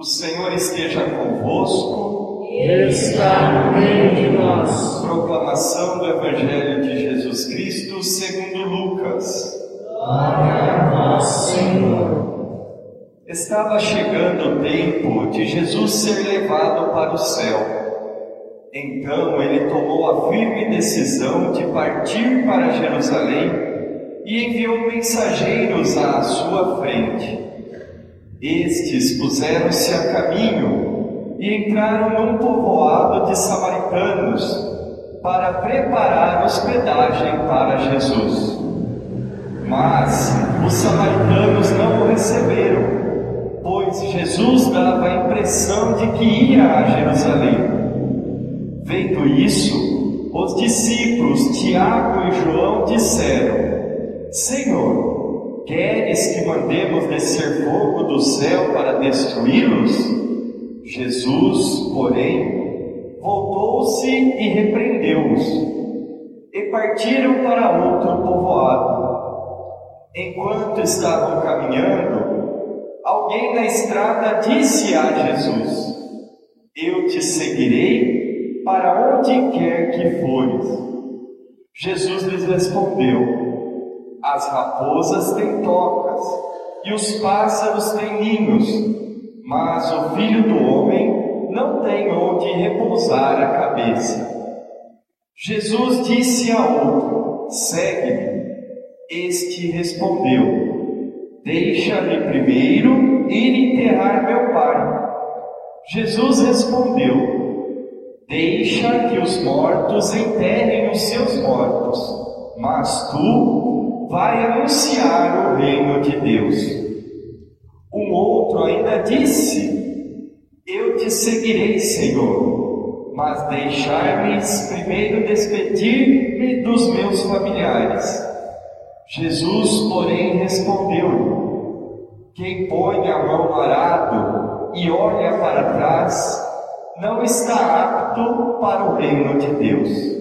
O Senhor esteja convosco. Está no meio de nós. Proclamação do Evangelho de Jesus Cristo segundo Lucas. Glória a nós, Senhor. Estava chegando o tempo de Jesus ser levado para o céu. Então ele tomou a firme decisão de partir para Jerusalém e enviou mensageiros à sua frente. Estes puseram-se a caminho e entraram num povoado de samaritanos para preparar hospedagem para Jesus. Mas os samaritanos não o receberam, pois Jesus dava a impressão de que ia a Jerusalém. Vendo isso, os discípulos Tiago e João disseram: Senhor, Queres que mandemos descer fogo do céu para destruí-los? Jesus, porém, voltou-se e repreendeu-os. E partiram para outro povoado. Enquanto estavam caminhando, alguém na estrada disse a Jesus: Eu te seguirei para onde quer que fores. Jesus lhes respondeu: as raposas têm tocas e os pássaros têm ninhos, mas o filho do homem não tem onde repousar a cabeça. Jesus disse a outro: Segue-me. Este respondeu: Deixa-me primeiro ir enterrar meu pai. Jesus respondeu: Deixa que os mortos enterrem os seus mortos, mas tu vai anunciar o reino de Deus. Um outro ainda disse: Eu te seguirei, Senhor, mas deixar-me primeiro despedir-me dos meus familiares. Jesus, porém, respondeu: Quem põe a mão no arado e olha para trás, não está apto para o reino de Deus.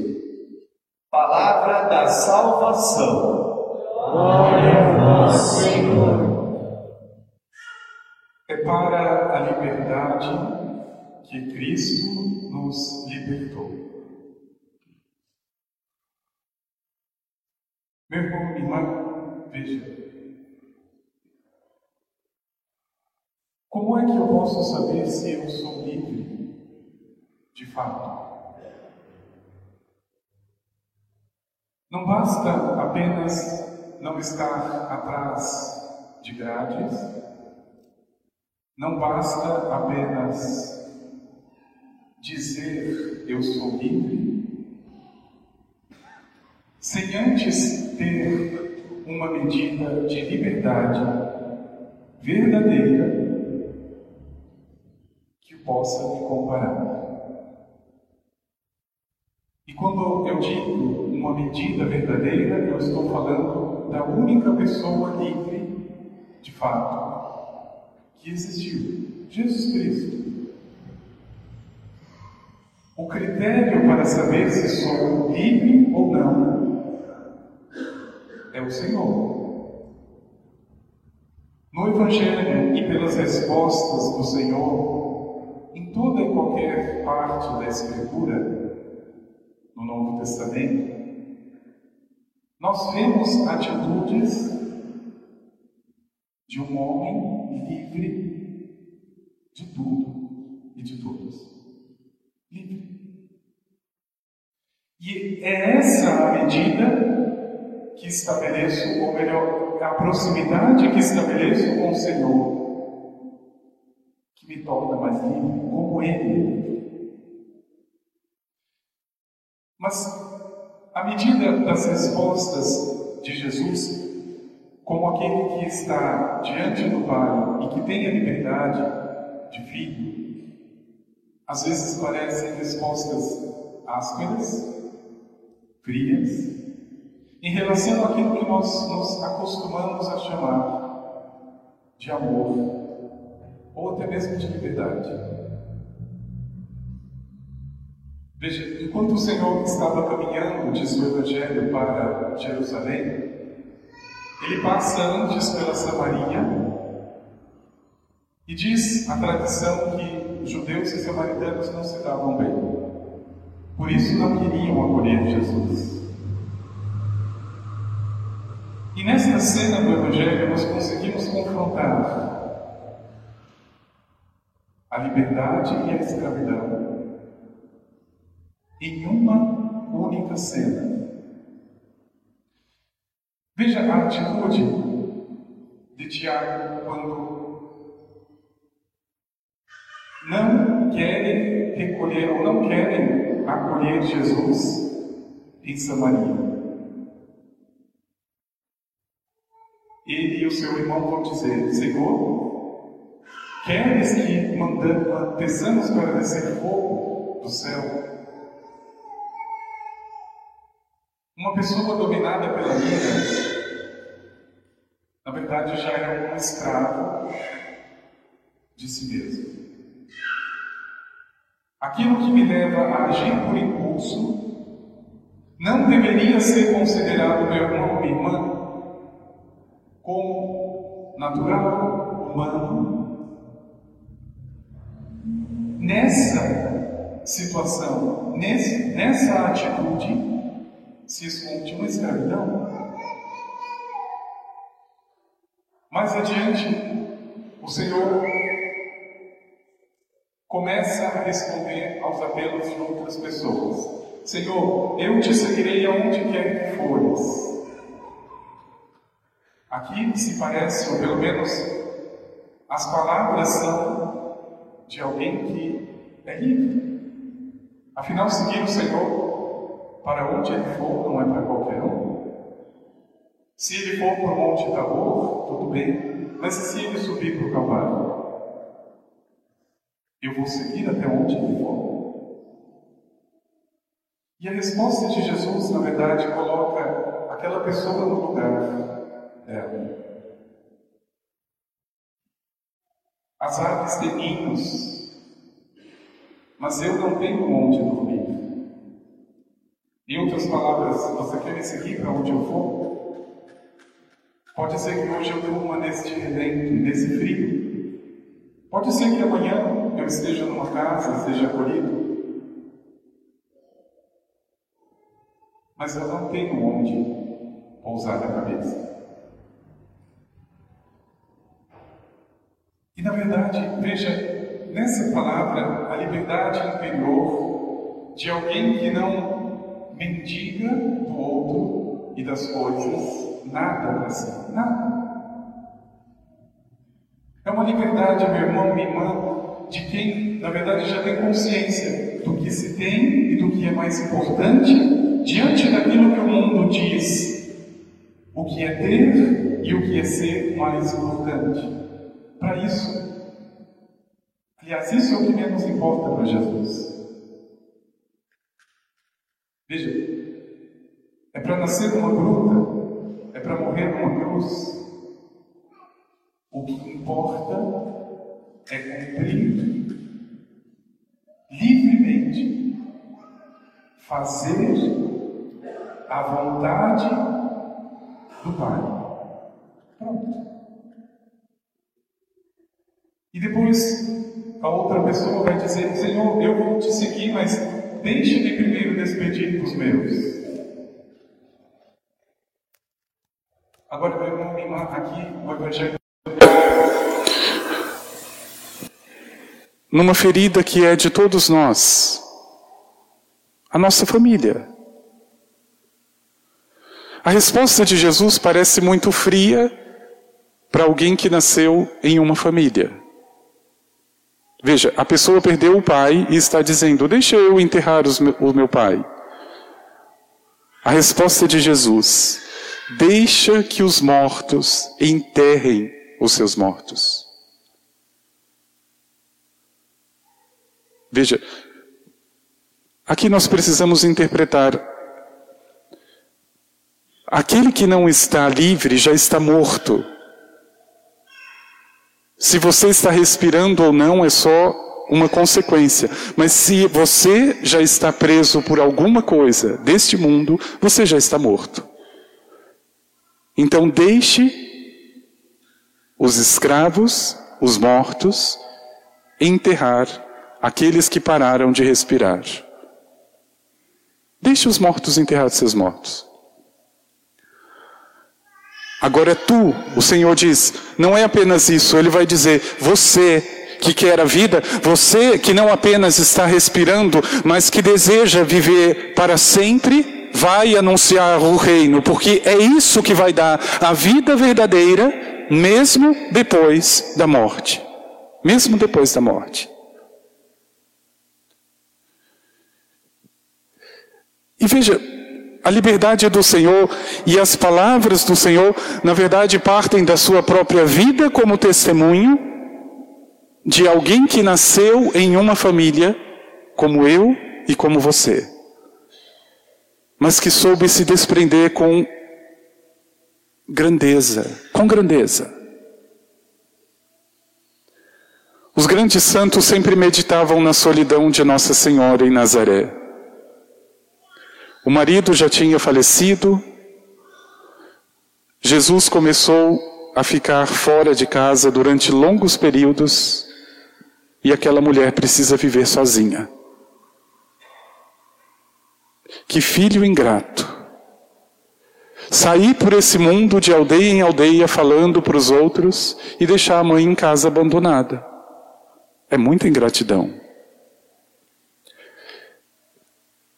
Palavra da salvação. Glória a vós, Senhor. É para a liberdade que Cristo nos libertou. Meu irmão, irmã, veja. Como é que eu posso saber se eu sou livre de fato? Não basta apenas não estar atrás de grades, não basta apenas dizer eu sou livre, sem antes ter uma medida de liberdade verdadeira que possa me comparar. E quando eu digo uma medida verdadeira, eu estou falando da única pessoa livre, de fato, que existiu: Jesus Cristo. O critério para saber se sou livre ou não é o Senhor. No Evangelho e pelas respostas do Senhor, em toda e qualquer parte da Escritura, no Novo Testamento, nós vemos atitudes de um homem livre de tudo e de todos. Livre. E é essa a medida que estabeleço, ou melhor, a proximidade que estabeleço com o Senhor, que me torna mais livre, como Ele. Mas à medida das respostas de Jesus, como aquele que está diante do Pai e que tem a liberdade de filho, às vezes parecem respostas ásperas, frias, em relação àquilo que nós nos acostumamos a chamar de amor, ou até mesmo de liberdade. Veja, enquanto o Senhor estava caminhando, diz o Evangelho, para Jerusalém, ele passa antes pela Samaria E diz a tradição que judeus e samaritanos não se davam bem. Por isso não queriam acolher Jesus. E nesta cena do Evangelho nós conseguimos confrontar a liberdade e a escravidão em uma única cena. Veja a atitude de Tiago quando não querem recolher ou não querem acolher Jesus em Samaria. ele e o seu irmão vão dizer: Senhor, queres que mandamos, peçamos para descer fogo do céu? Uma pessoa dominada pela ira, na verdade já é um escravo de si mesmo. Aquilo que me leva a agir por impulso não deveria ser considerado meu irmão, minha irmã, como natural, humano. Nessa situação, nesse, nessa atitude, se esconde uma escravidão. Mais adiante, o Senhor começa a responder aos apelos de outras pessoas. Senhor, eu te seguirei aonde quer que fores. Aqui se parece, ou pelo menos as palavras são de alguém que é livre. Afinal, seguir o Senhor para onde ele for não é para qualquer um. Se ele for para o Monte Tabor, tudo bem, mas se ele subir para o Calvário, eu vou seguir até onde ele for. E a resposta de Jesus, na verdade, coloca aquela pessoa no lugar dela. As aves têm ninhos, mas eu não tenho onde dormir. Em outras palavras, você quer me seguir para onde eu for? Pode ser que hoje eu durma neste relento, nesse frio. Pode ser que amanhã eu esteja numa casa, seja acolhido. Mas eu não tenho onde pousar a cabeça. E na verdade, veja, nessa palavra, a liberdade interior de alguém que não mendiga do outro e das coisas nada para si, nada. É uma liberdade, meu irmão, minha irmã, de quem, na verdade, já tem consciência do que se tem e do que é mais importante diante daquilo que o mundo diz, o que é ter e o que é ser mais importante para isso. Aliás, isso é o que menos importa para Jesus. Veja, é para nascer numa gruta, é para morrer numa cruz. O que importa é cumprir livremente, fazer a vontade do Pai. Pronto. E depois a outra pessoa vai dizer: Senhor, eu vou te seguir, mas deixe-me primeiro despedir dos meus. Agora, meu irmão, minha aqui o Evangelho. Numa ferida que é de todos nós, a nossa família. A resposta de Jesus parece muito fria para alguém que nasceu em uma família. Veja, a pessoa perdeu o pai e está dizendo: Deixa eu enterrar o meu pai. A resposta de Jesus: Deixa que os mortos enterrem os seus mortos. Veja, aqui nós precisamos interpretar. Aquele que não está livre já está morto. Se você está respirando ou não é só uma consequência. Mas se você já está preso por alguma coisa deste mundo, você já está morto. Então deixe os escravos os mortos enterrar aqueles que pararam de respirar. Deixe os mortos enterrar seus mortos. Agora é tu, o Senhor diz, não é apenas isso, Ele vai dizer, você que quer a vida, você que não apenas está respirando, mas que deseja viver para sempre, vai anunciar o reino, porque é isso que vai dar a vida verdadeira, mesmo depois da morte. Mesmo depois da morte. E veja, a liberdade do Senhor e as palavras do Senhor, na verdade, partem da sua própria vida como testemunho de alguém que nasceu em uma família como eu e como você, mas que soube se desprender com grandeza, com grandeza. Os grandes santos sempre meditavam na solidão de Nossa Senhora em Nazaré. O marido já tinha falecido. Jesus começou a ficar fora de casa durante longos períodos e aquela mulher precisa viver sozinha. Que filho ingrato. Sair por esse mundo de aldeia em aldeia falando para os outros e deixar a mãe em casa abandonada. É muita ingratidão.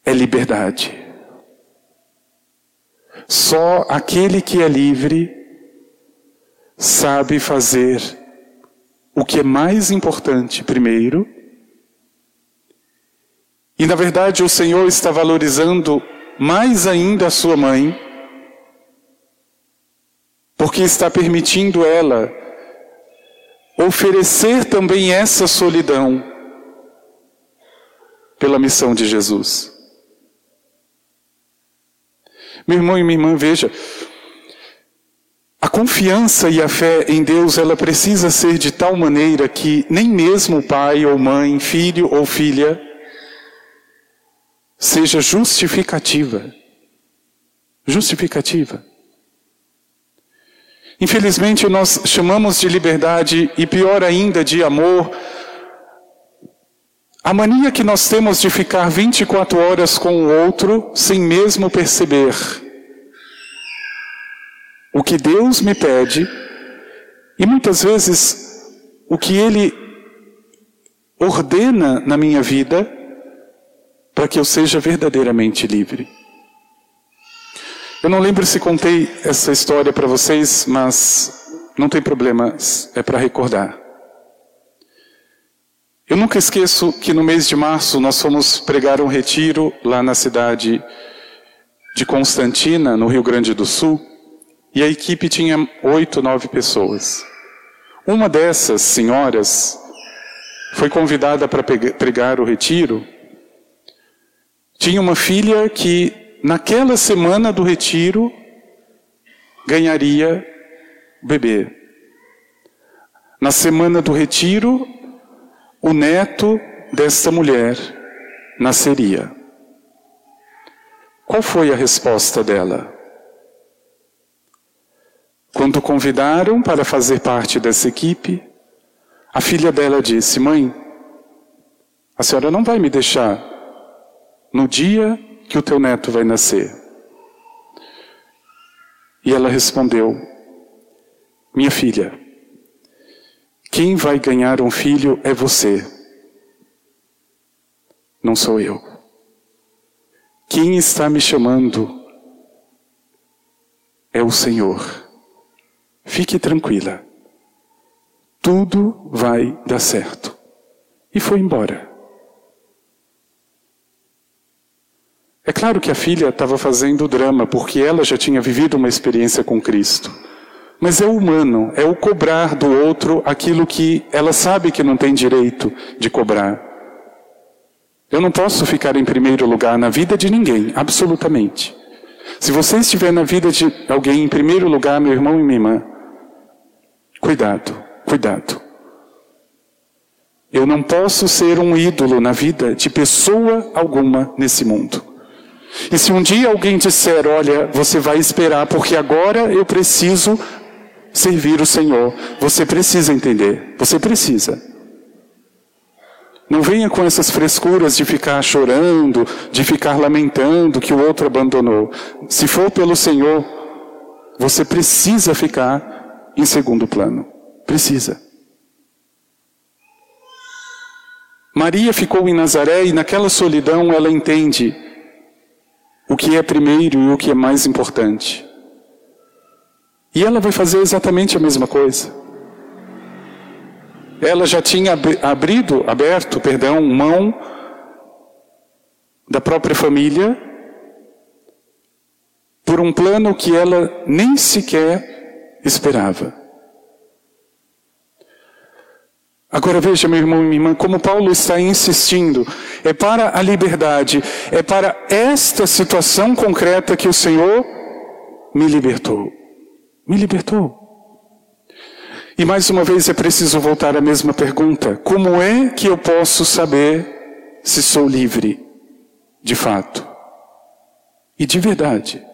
É liberdade. Só aquele que é livre sabe fazer o que é mais importante primeiro. E na verdade o Senhor está valorizando mais ainda a sua mãe, porque está permitindo ela oferecer também essa solidão pela missão de Jesus. Meu irmão e minha irmã, veja, a confiança e a fé em Deus, ela precisa ser de tal maneira que nem mesmo pai ou mãe, filho ou filha, seja justificativa. Justificativa. Infelizmente, nós chamamos de liberdade e pior ainda de amor a mania que nós temos de ficar 24 horas com o outro sem mesmo perceber o que Deus me pede e muitas vezes o que Ele ordena na minha vida para que eu seja verdadeiramente livre. Eu não lembro se contei essa história para vocês, mas não tem problema, é para recordar. Eu nunca esqueço que no mês de março nós fomos pregar um retiro lá na cidade de Constantina, no Rio Grande do Sul, e a equipe tinha oito, nove pessoas. Uma dessas senhoras foi convidada para pregar o retiro. Tinha uma filha que, naquela semana do retiro, ganharia bebê. Na semana do retiro, o neto desta mulher nasceria. Qual foi a resposta dela? Quando convidaram para fazer parte dessa equipe, a filha dela disse: Mãe, a senhora não vai me deixar no dia que o teu neto vai nascer. E ela respondeu: Minha filha, quem vai ganhar um filho é você, não sou eu. Quem está me chamando é o Senhor. Fique tranquila, tudo vai dar certo. E foi embora. É claro que a filha estava fazendo drama, porque ela já tinha vivido uma experiência com Cristo. Mas é humano, é o cobrar do outro aquilo que ela sabe que não tem direito de cobrar. Eu não posso ficar em primeiro lugar na vida de ninguém, absolutamente. Se você estiver na vida de alguém em primeiro lugar, meu irmão e minha irmã, cuidado, cuidado. Eu não posso ser um ídolo na vida de pessoa alguma nesse mundo. E se um dia alguém disser, olha, você vai esperar porque agora eu preciso servir o Senhor. Você precisa entender, você precisa. Não venha com essas frescuras de ficar chorando, de ficar lamentando que o outro abandonou. Se for pelo Senhor, você precisa ficar em segundo plano. Precisa. Maria ficou em Nazaré e naquela solidão ela entende o que é primeiro e o que é mais importante. E ela vai fazer exatamente a mesma coisa. Ela já tinha abrido, aberto, perdão, mão da própria família por um plano que ela nem sequer esperava. Agora veja, meu irmão e minha irmã, como Paulo está insistindo. É para a liberdade, é para esta situação concreta que o Senhor me libertou. Me libertou. E mais uma vez é preciso voltar à mesma pergunta: como é que eu posso saber se sou livre de fato e de verdade?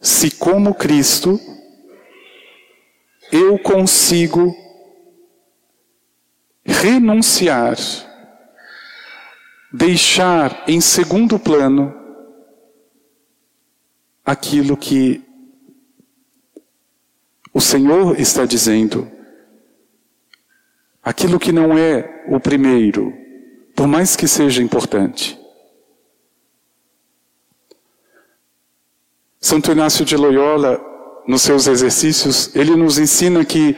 Se, como Cristo, eu consigo renunciar, deixar em segundo plano aquilo que o Senhor está dizendo, aquilo que não é o primeiro, por mais que seja importante. Santo Inácio de Loyola, nos seus exercícios, ele nos ensina que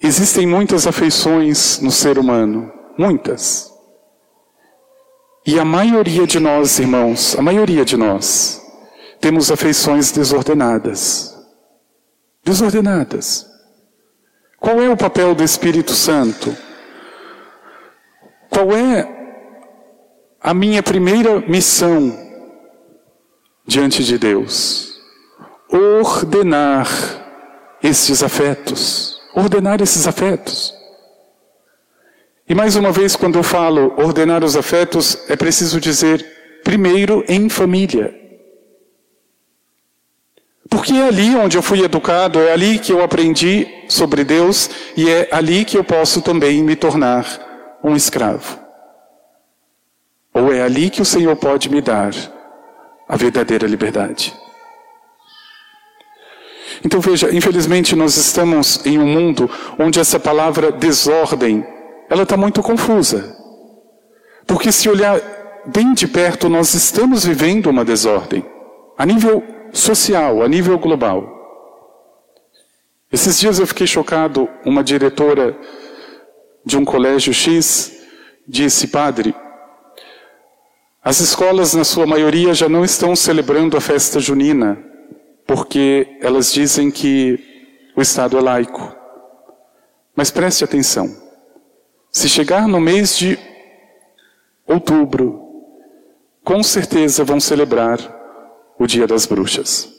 existem muitas afeições no ser humano, muitas. E a maioria de nós, irmãos, a maioria de nós, temos afeições desordenadas desordenadas. Qual é o papel do Espírito Santo? Qual é a minha primeira missão diante de Deus? Ordenar esses afetos. Ordenar esses afetos. E mais uma vez, quando eu falo ordenar os afetos, é preciso dizer primeiro em família. Porque é ali onde eu fui educado, é ali que eu aprendi sobre Deus e é ali que eu posso também me tornar um escravo. Ou é ali que o Senhor pode me dar a verdadeira liberdade. Então veja, infelizmente nós estamos em um mundo onde essa palavra desordem, ela está muito confusa. Porque se olhar bem de perto, nós estamos vivendo uma desordem. A nível social, a nível global. Esses dias eu fiquei chocado, uma diretora de um colégio X disse, padre, as escolas, na sua maioria, já não estão celebrando a festa junina, porque elas dizem que o Estado é laico. Mas preste atenção. Se chegar no mês de outubro, com certeza vão celebrar o Dia das Bruxas.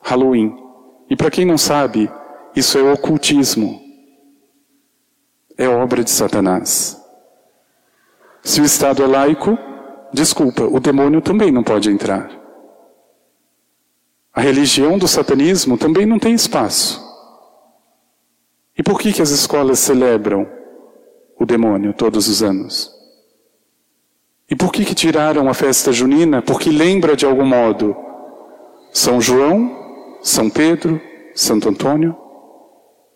Halloween. E para quem não sabe, isso é ocultismo. É obra de Satanás. Se o Estado é laico, desculpa, o demônio também não pode entrar. A religião do satanismo também não tem espaço. E por que, que as escolas celebram o demônio todos os anos? E por que, que tiraram a festa junina? Porque lembra de algum modo São João, São Pedro, Santo Antônio,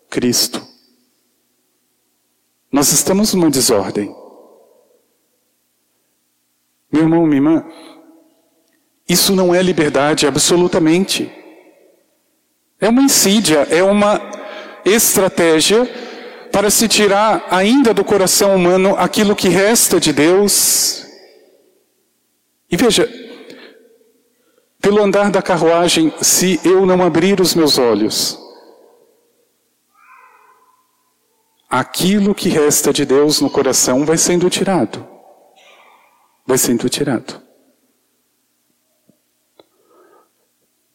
Cristo. Nós estamos numa desordem. Meu irmão, minha irmã, isso não é liberdade absolutamente. É uma insídia, é uma estratégia para se tirar ainda do coração humano aquilo que resta de Deus e veja, pelo andar da carruagem, se eu não abrir os meus olhos, aquilo que resta de Deus no coração vai sendo tirado. Vai sendo tirado.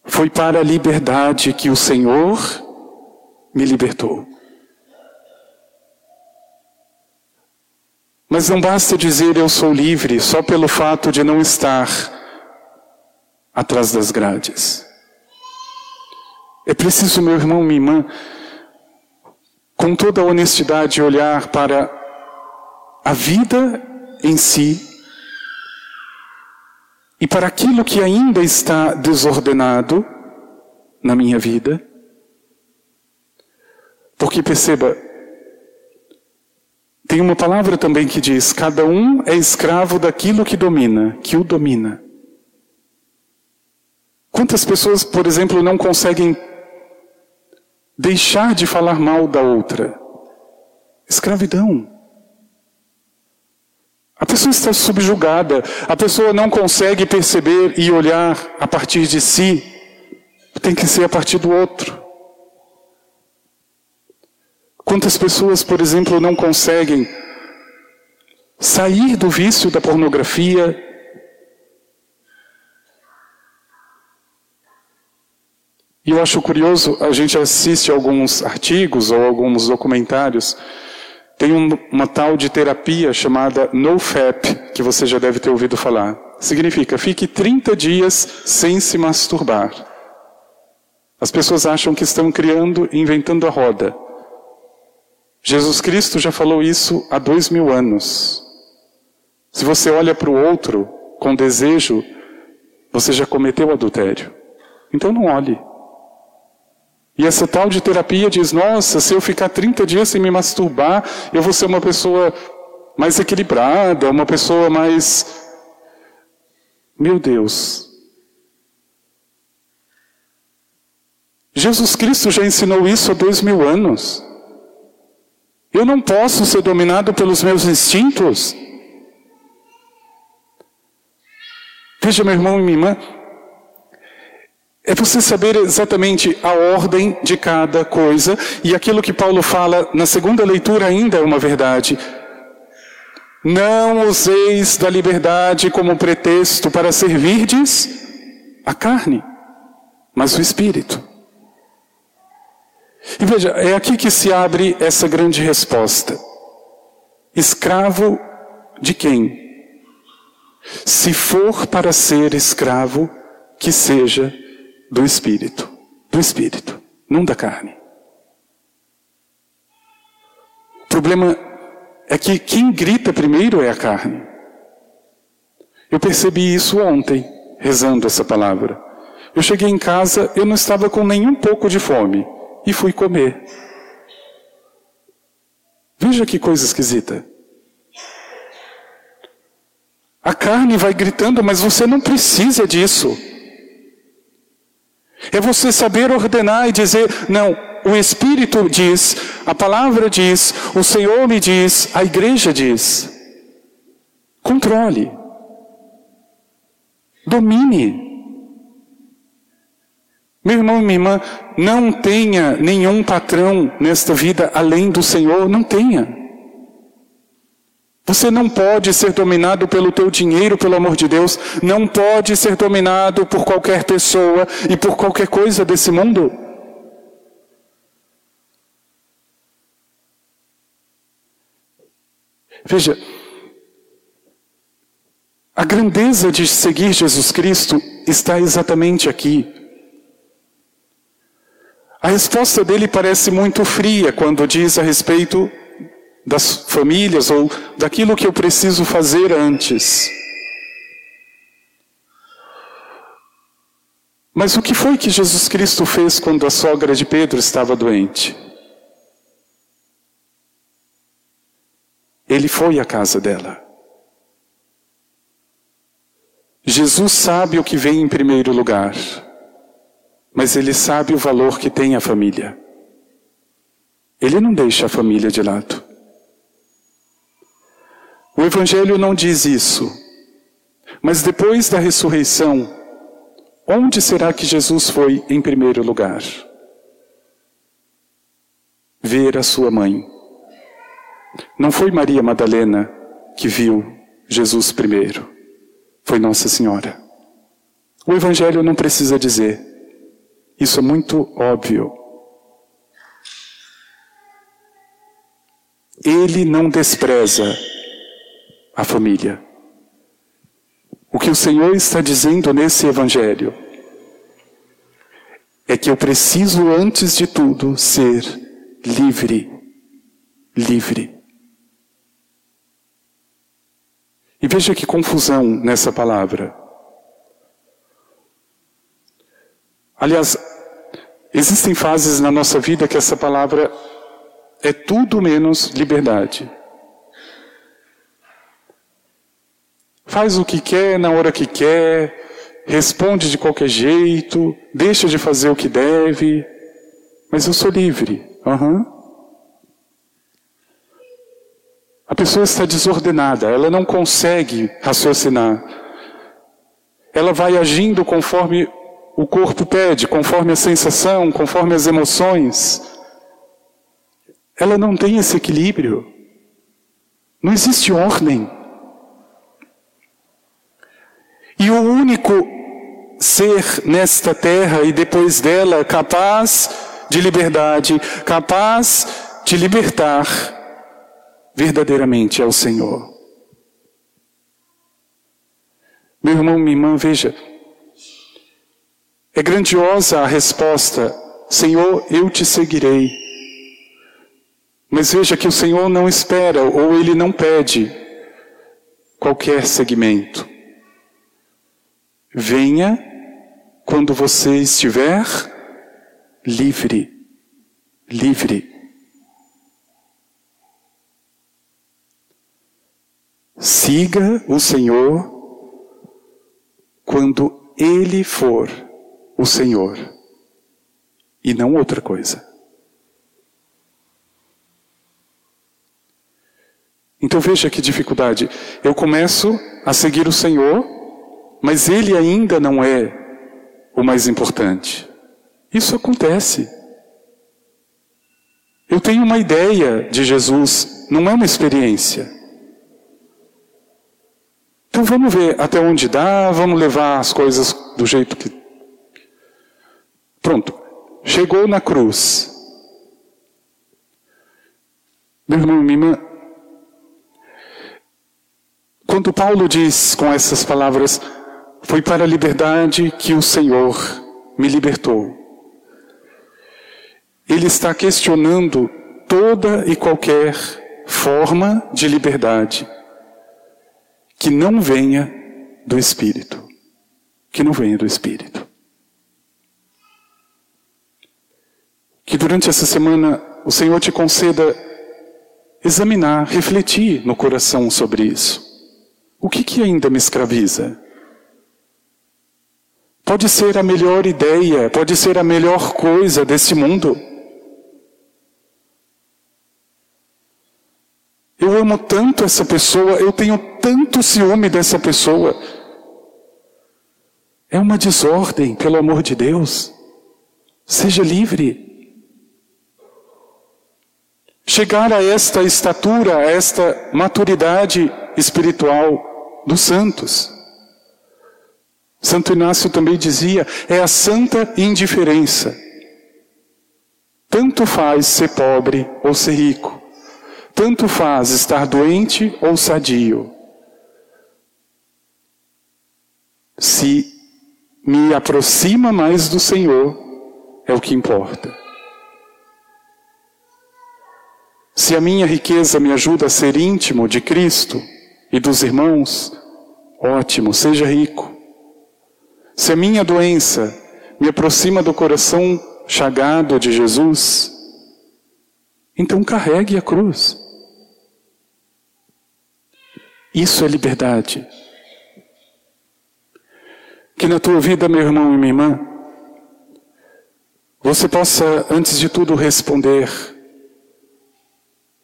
Foi para a liberdade que o Senhor me libertou. Mas não basta dizer eu sou livre só pelo fato de não estar atrás das grades. É preciso, meu irmão, minha irmã, com toda a honestidade, olhar para a vida em si e para aquilo que ainda está desordenado na minha vida. Porque perceba, tem uma palavra também que diz: cada um é escravo daquilo que domina, que o domina. Quantas pessoas, por exemplo, não conseguem deixar de falar mal da outra? Escravidão. A pessoa está subjugada, a pessoa não consegue perceber e olhar a partir de si, tem que ser a partir do outro. Quantas pessoas, por exemplo, não conseguem sair do vício da pornografia? E eu acho curioso, a gente assiste alguns artigos ou alguns documentários, tem um, uma tal de terapia chamada NoFap, que você já deve ter ouvido falar. Significa, fique 30 dias sem se masturbar. As pessoas acham que estão criando, inventando a roda. Jesus Cristo já falou isso há dois mil anos. Se você olha para o outro com desejo, você já cometeu adultério. Então não olhe. E essa tal de terapia diz: nossa, se eu ficar 30 dias sem me masturbar, eu vou ser uma pessoa mais equilibrada, uma pessoa mais. Meu Deus. Jesus Cristo já ensinou isso há dois mil anos. Eu não posso ser dominado pelos meus instintos. Veja, meu irmão e minha irmã, é você saber exatamente a ordem de cada coisa, e aquilo que Paulo fala na segunda leitura ainda é uma verdade. Não useis da liberdade como pretexto para servirdes a carne, mas o espírito. E veja, é aqui que se abre essa grande resposta. Escravo de quem? Se for para ser escravo, que seja do espírito. Do espírito, não da carne. O problema é que quem grita primeiro é a carne. Eu percebi isso ontem, rezando essa palavra. Eu cheguei em casa, eu não estava com nenhum pouco de fome e fui comer. Veja que coisa esquisita. A carne vai gritando, mas você não precisa disso. É você saber ordenar e dizer: não, o Espírito diz, a palavra diz, o Senhor me diz, a igreja diz. Controle. Domine. Meu irmão e minha irmã, não tenha nenhum patrão nesta vida além do Senhor, não tenha. Você não pode ser dominado pelo teu dinheiro, pelo amor de Deus, não pode ser dominado por qualquer pessoa e por qualquer coisa desse mundo. Veja, a grandeza de seguir Jesus Cristo está exatamente aqui. Resposta dele parece muito fria quando diz a respeito das famílias ou daquilo que eu preciso fazer antes. Mas o que foi que Jesus Cristo fez quando a sogra de Pedro estava doente? Ele foi à casa dela. Jesus sabe o que vem em primeiro lugar mas ele sabe o valor que tem a família. Ele não deixa a família de lado. O Evangelho não diz isso, mas depois da ressurreição, onde será que Jesus foi em primeiro lugar? Ver a sua mãe. Não foi Maria Madalena que viu Jesus primeiro, foi Nossa Senhora. O Evangelho não precisa dizer, isso é muito óbvio. Ele não despreza a família. O que o Senhor está dizendo nesse Evangelho é que eu preciso, antes de tudo, ser livre. Livre. E veja que confusão nessa palavra. Aliás, existem fases na nossa vida que essa palavra é tudo menos liberdade. Faz o que quer na hora que quer, responde de qualquer jeito, deixa de fazer o que deve, mas eu sou livre. Uhum. A pessoa está desordenada, ela não consegue raciocinar. Ela vai agindo conforme o corpo pede, conforme a sensação, conforme as emoções. Ela não tem esse equilíbrio. Não existe ordem. E o único ser nesta terra e depois dela capaz de liberdade, capaz de libertar, verdadeiramente é o Senhor. Meu irmão, minha irmã, veja, é grandiosa a resposta: Senhor, eu te seguirei. Mas veja que o Senhor não espera ou ele não pede qualquer segmento. Venha quando você estiver livre. Livre. Siga o Senhor quando Ele for o Senhor e não outra coisa. Então veja que dificuldade. Eu começo a seguir o Senhor mas ele ainda não é o mais importante. Isso acontece. Eu tenho uma ideia de Jesus, não é uma experiência. Então vamos ver até onde dá, vamos levar as coisas do jeito que. Pronto. Chegou na cruz. Meu irmão, minha irmã, quando Paulo diz com essas palavras, foi para a liberdade que o Senhor me libertou. Ele está questionando toda e qualquer forma de liberdade que não venha do Espírito. Que não venha do Espírito. Que durante essa semana o Senhor te conceda examinar, refletir no coração sobre isso. O que, que ainda me escraviza? Pode ser a melhor ideia, pode ser a melhor coisa desse mundo. Eu amo tanto essa pessoa, eu tenho tanto ciúme dessa pessoa. É uma desordem, pelo amor de Deus. Seja livre. Chegar a esta estatura, a esta maturidade espiritual dos santos. Santo Inácio também dizia: é a santa indiferença. Tanto faz ser pobre ou ser rico, tanto faz estar doente ou sadio. Se me aproxima mais do Senhor, é o que importa. Se a minha riqueza me ajuda a ser íntimo de Cristo e dos irmãos, ótimo, seja rico. Se a minha doença me aproxima do coração chagado de Jesus, então carregue a cruz. Isso é liberdade. Que na tua vida, meu irmão e minha irmã, você possa, antes de tudo, responder,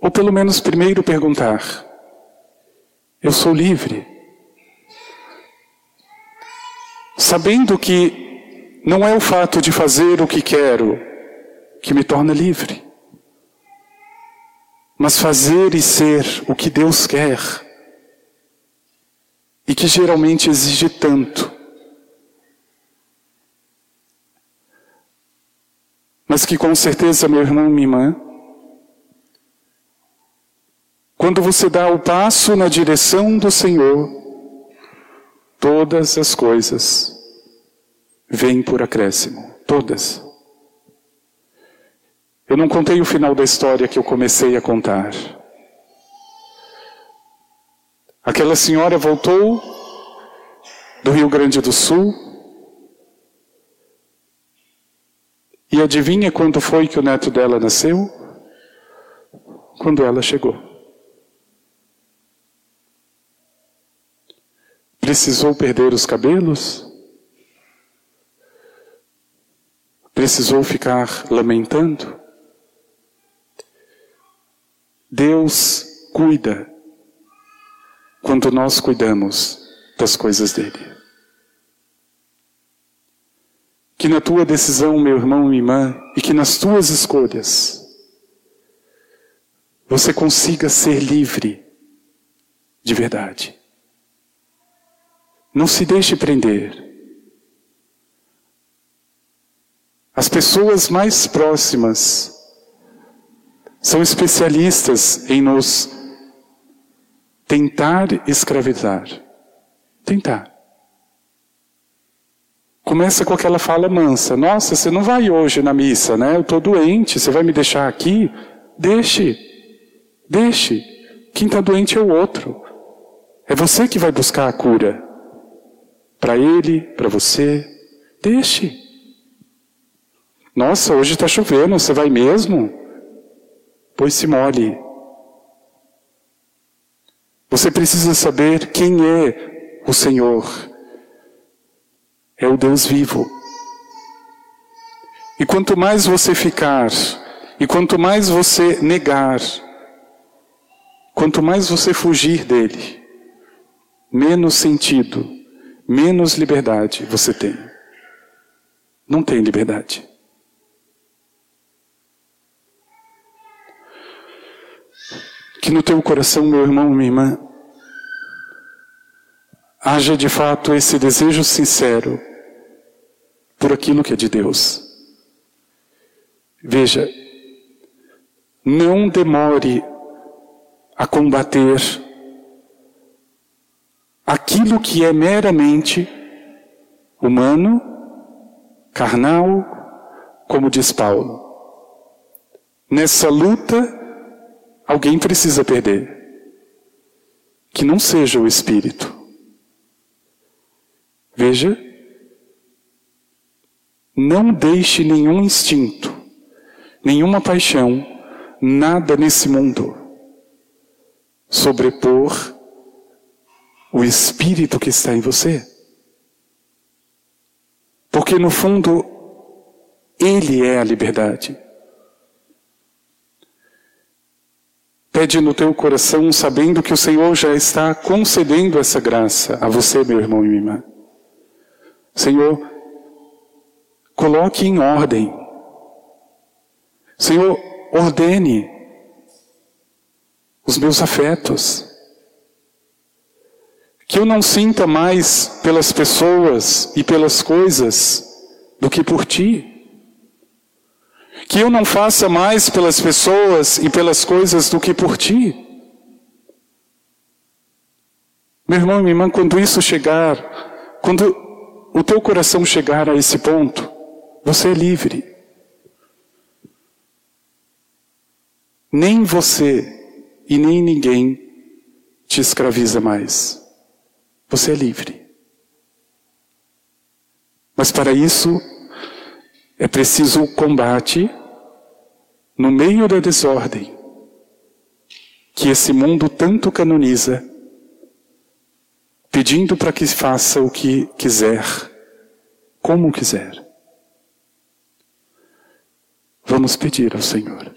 ou pelo menos primeiro perguntar: Eu sou livre? sabendo que não é o fato de fazer o que quero que me torna livre, mas fazer e ser o que Deus quer e que geralmente exige tanto. Mas que com certeza, meu irmão, minha irmã, quando você dá o passo na direção do Senhor, Todas as coisas vêm por acréscimo, todas. Eu não contei o final da história que eu comecei a contar. Aquela senhora voltou do Rio Grande do Sul e adivinha quando foi que o neto dela nasceu? Quando ela chegou. Precisou perder os cabelos? Precisou ficar lamentando? Deus cuida quando nós cuidamos das coisas dele. Que na tua decisão, meu irmão e irmã, e que nas tuas escolhas, você consiga ser livre de verdade. Não se deixe prender. As pessoas mais próximas são especialistas em nos tentar escravizar. Tentar. Começa com aquela fala mansa: Nossa, você não vai hoje na missa, né? Eu estou doente, você vai me deixar aqui? Deixe. Deixe. Quem está doente é o outro. É você que vai buscar a cura. Para ele, para você. Deixe. Nossa, hoje está chovendo, você vai mesmo? Pois se molhe. Você precisa saber quem é o Senhor. É o Deus vivo. E quanto mais você ficar, e quanto mais você negar, quanto mais você fugir dele, menos sentido, menos liberdade você tem. Não tem liberdade. Que no teu coração, meu irmão, minha irmã, haja de fato esse desejo sincero por aquilo que é de Deus. Veja, não demore a combater aquilo que é meramente humano, carnal, como diz Paulo. Nessa luta, alguém precisa perder. Que não seja o espírito. Veja, não deixe nenhum instinto, nenhuma paixão, nada nesse mundo sobrepor o espírito que está em você. Porque no fundo, Ele é a liberdade. Pede no teu coração, sabendo que o Senhor já está concedendo essa graça a você, meu irmão e minha irmã. Senhor, coloque em ordem. Senhor, ordene os meus afetos. Que eu não sinta mais pelas pessoas e pelas coisas do que por ti. Que eu não faça mais pelas pessoas e pelas coisas do que por ti. Meu irmão e minha irmã, quando isso chegar, quando o teu coração chegar a esse ponto, você é livre. Nem você e nem ninguém te escraviza mais. Você é livre. Mas para isso, é preciso o combate no meio da desordem que esse mundo tanto canoniza, pedindo para que faça o que quiser, como quiser. Vamos pedir ao Senhor.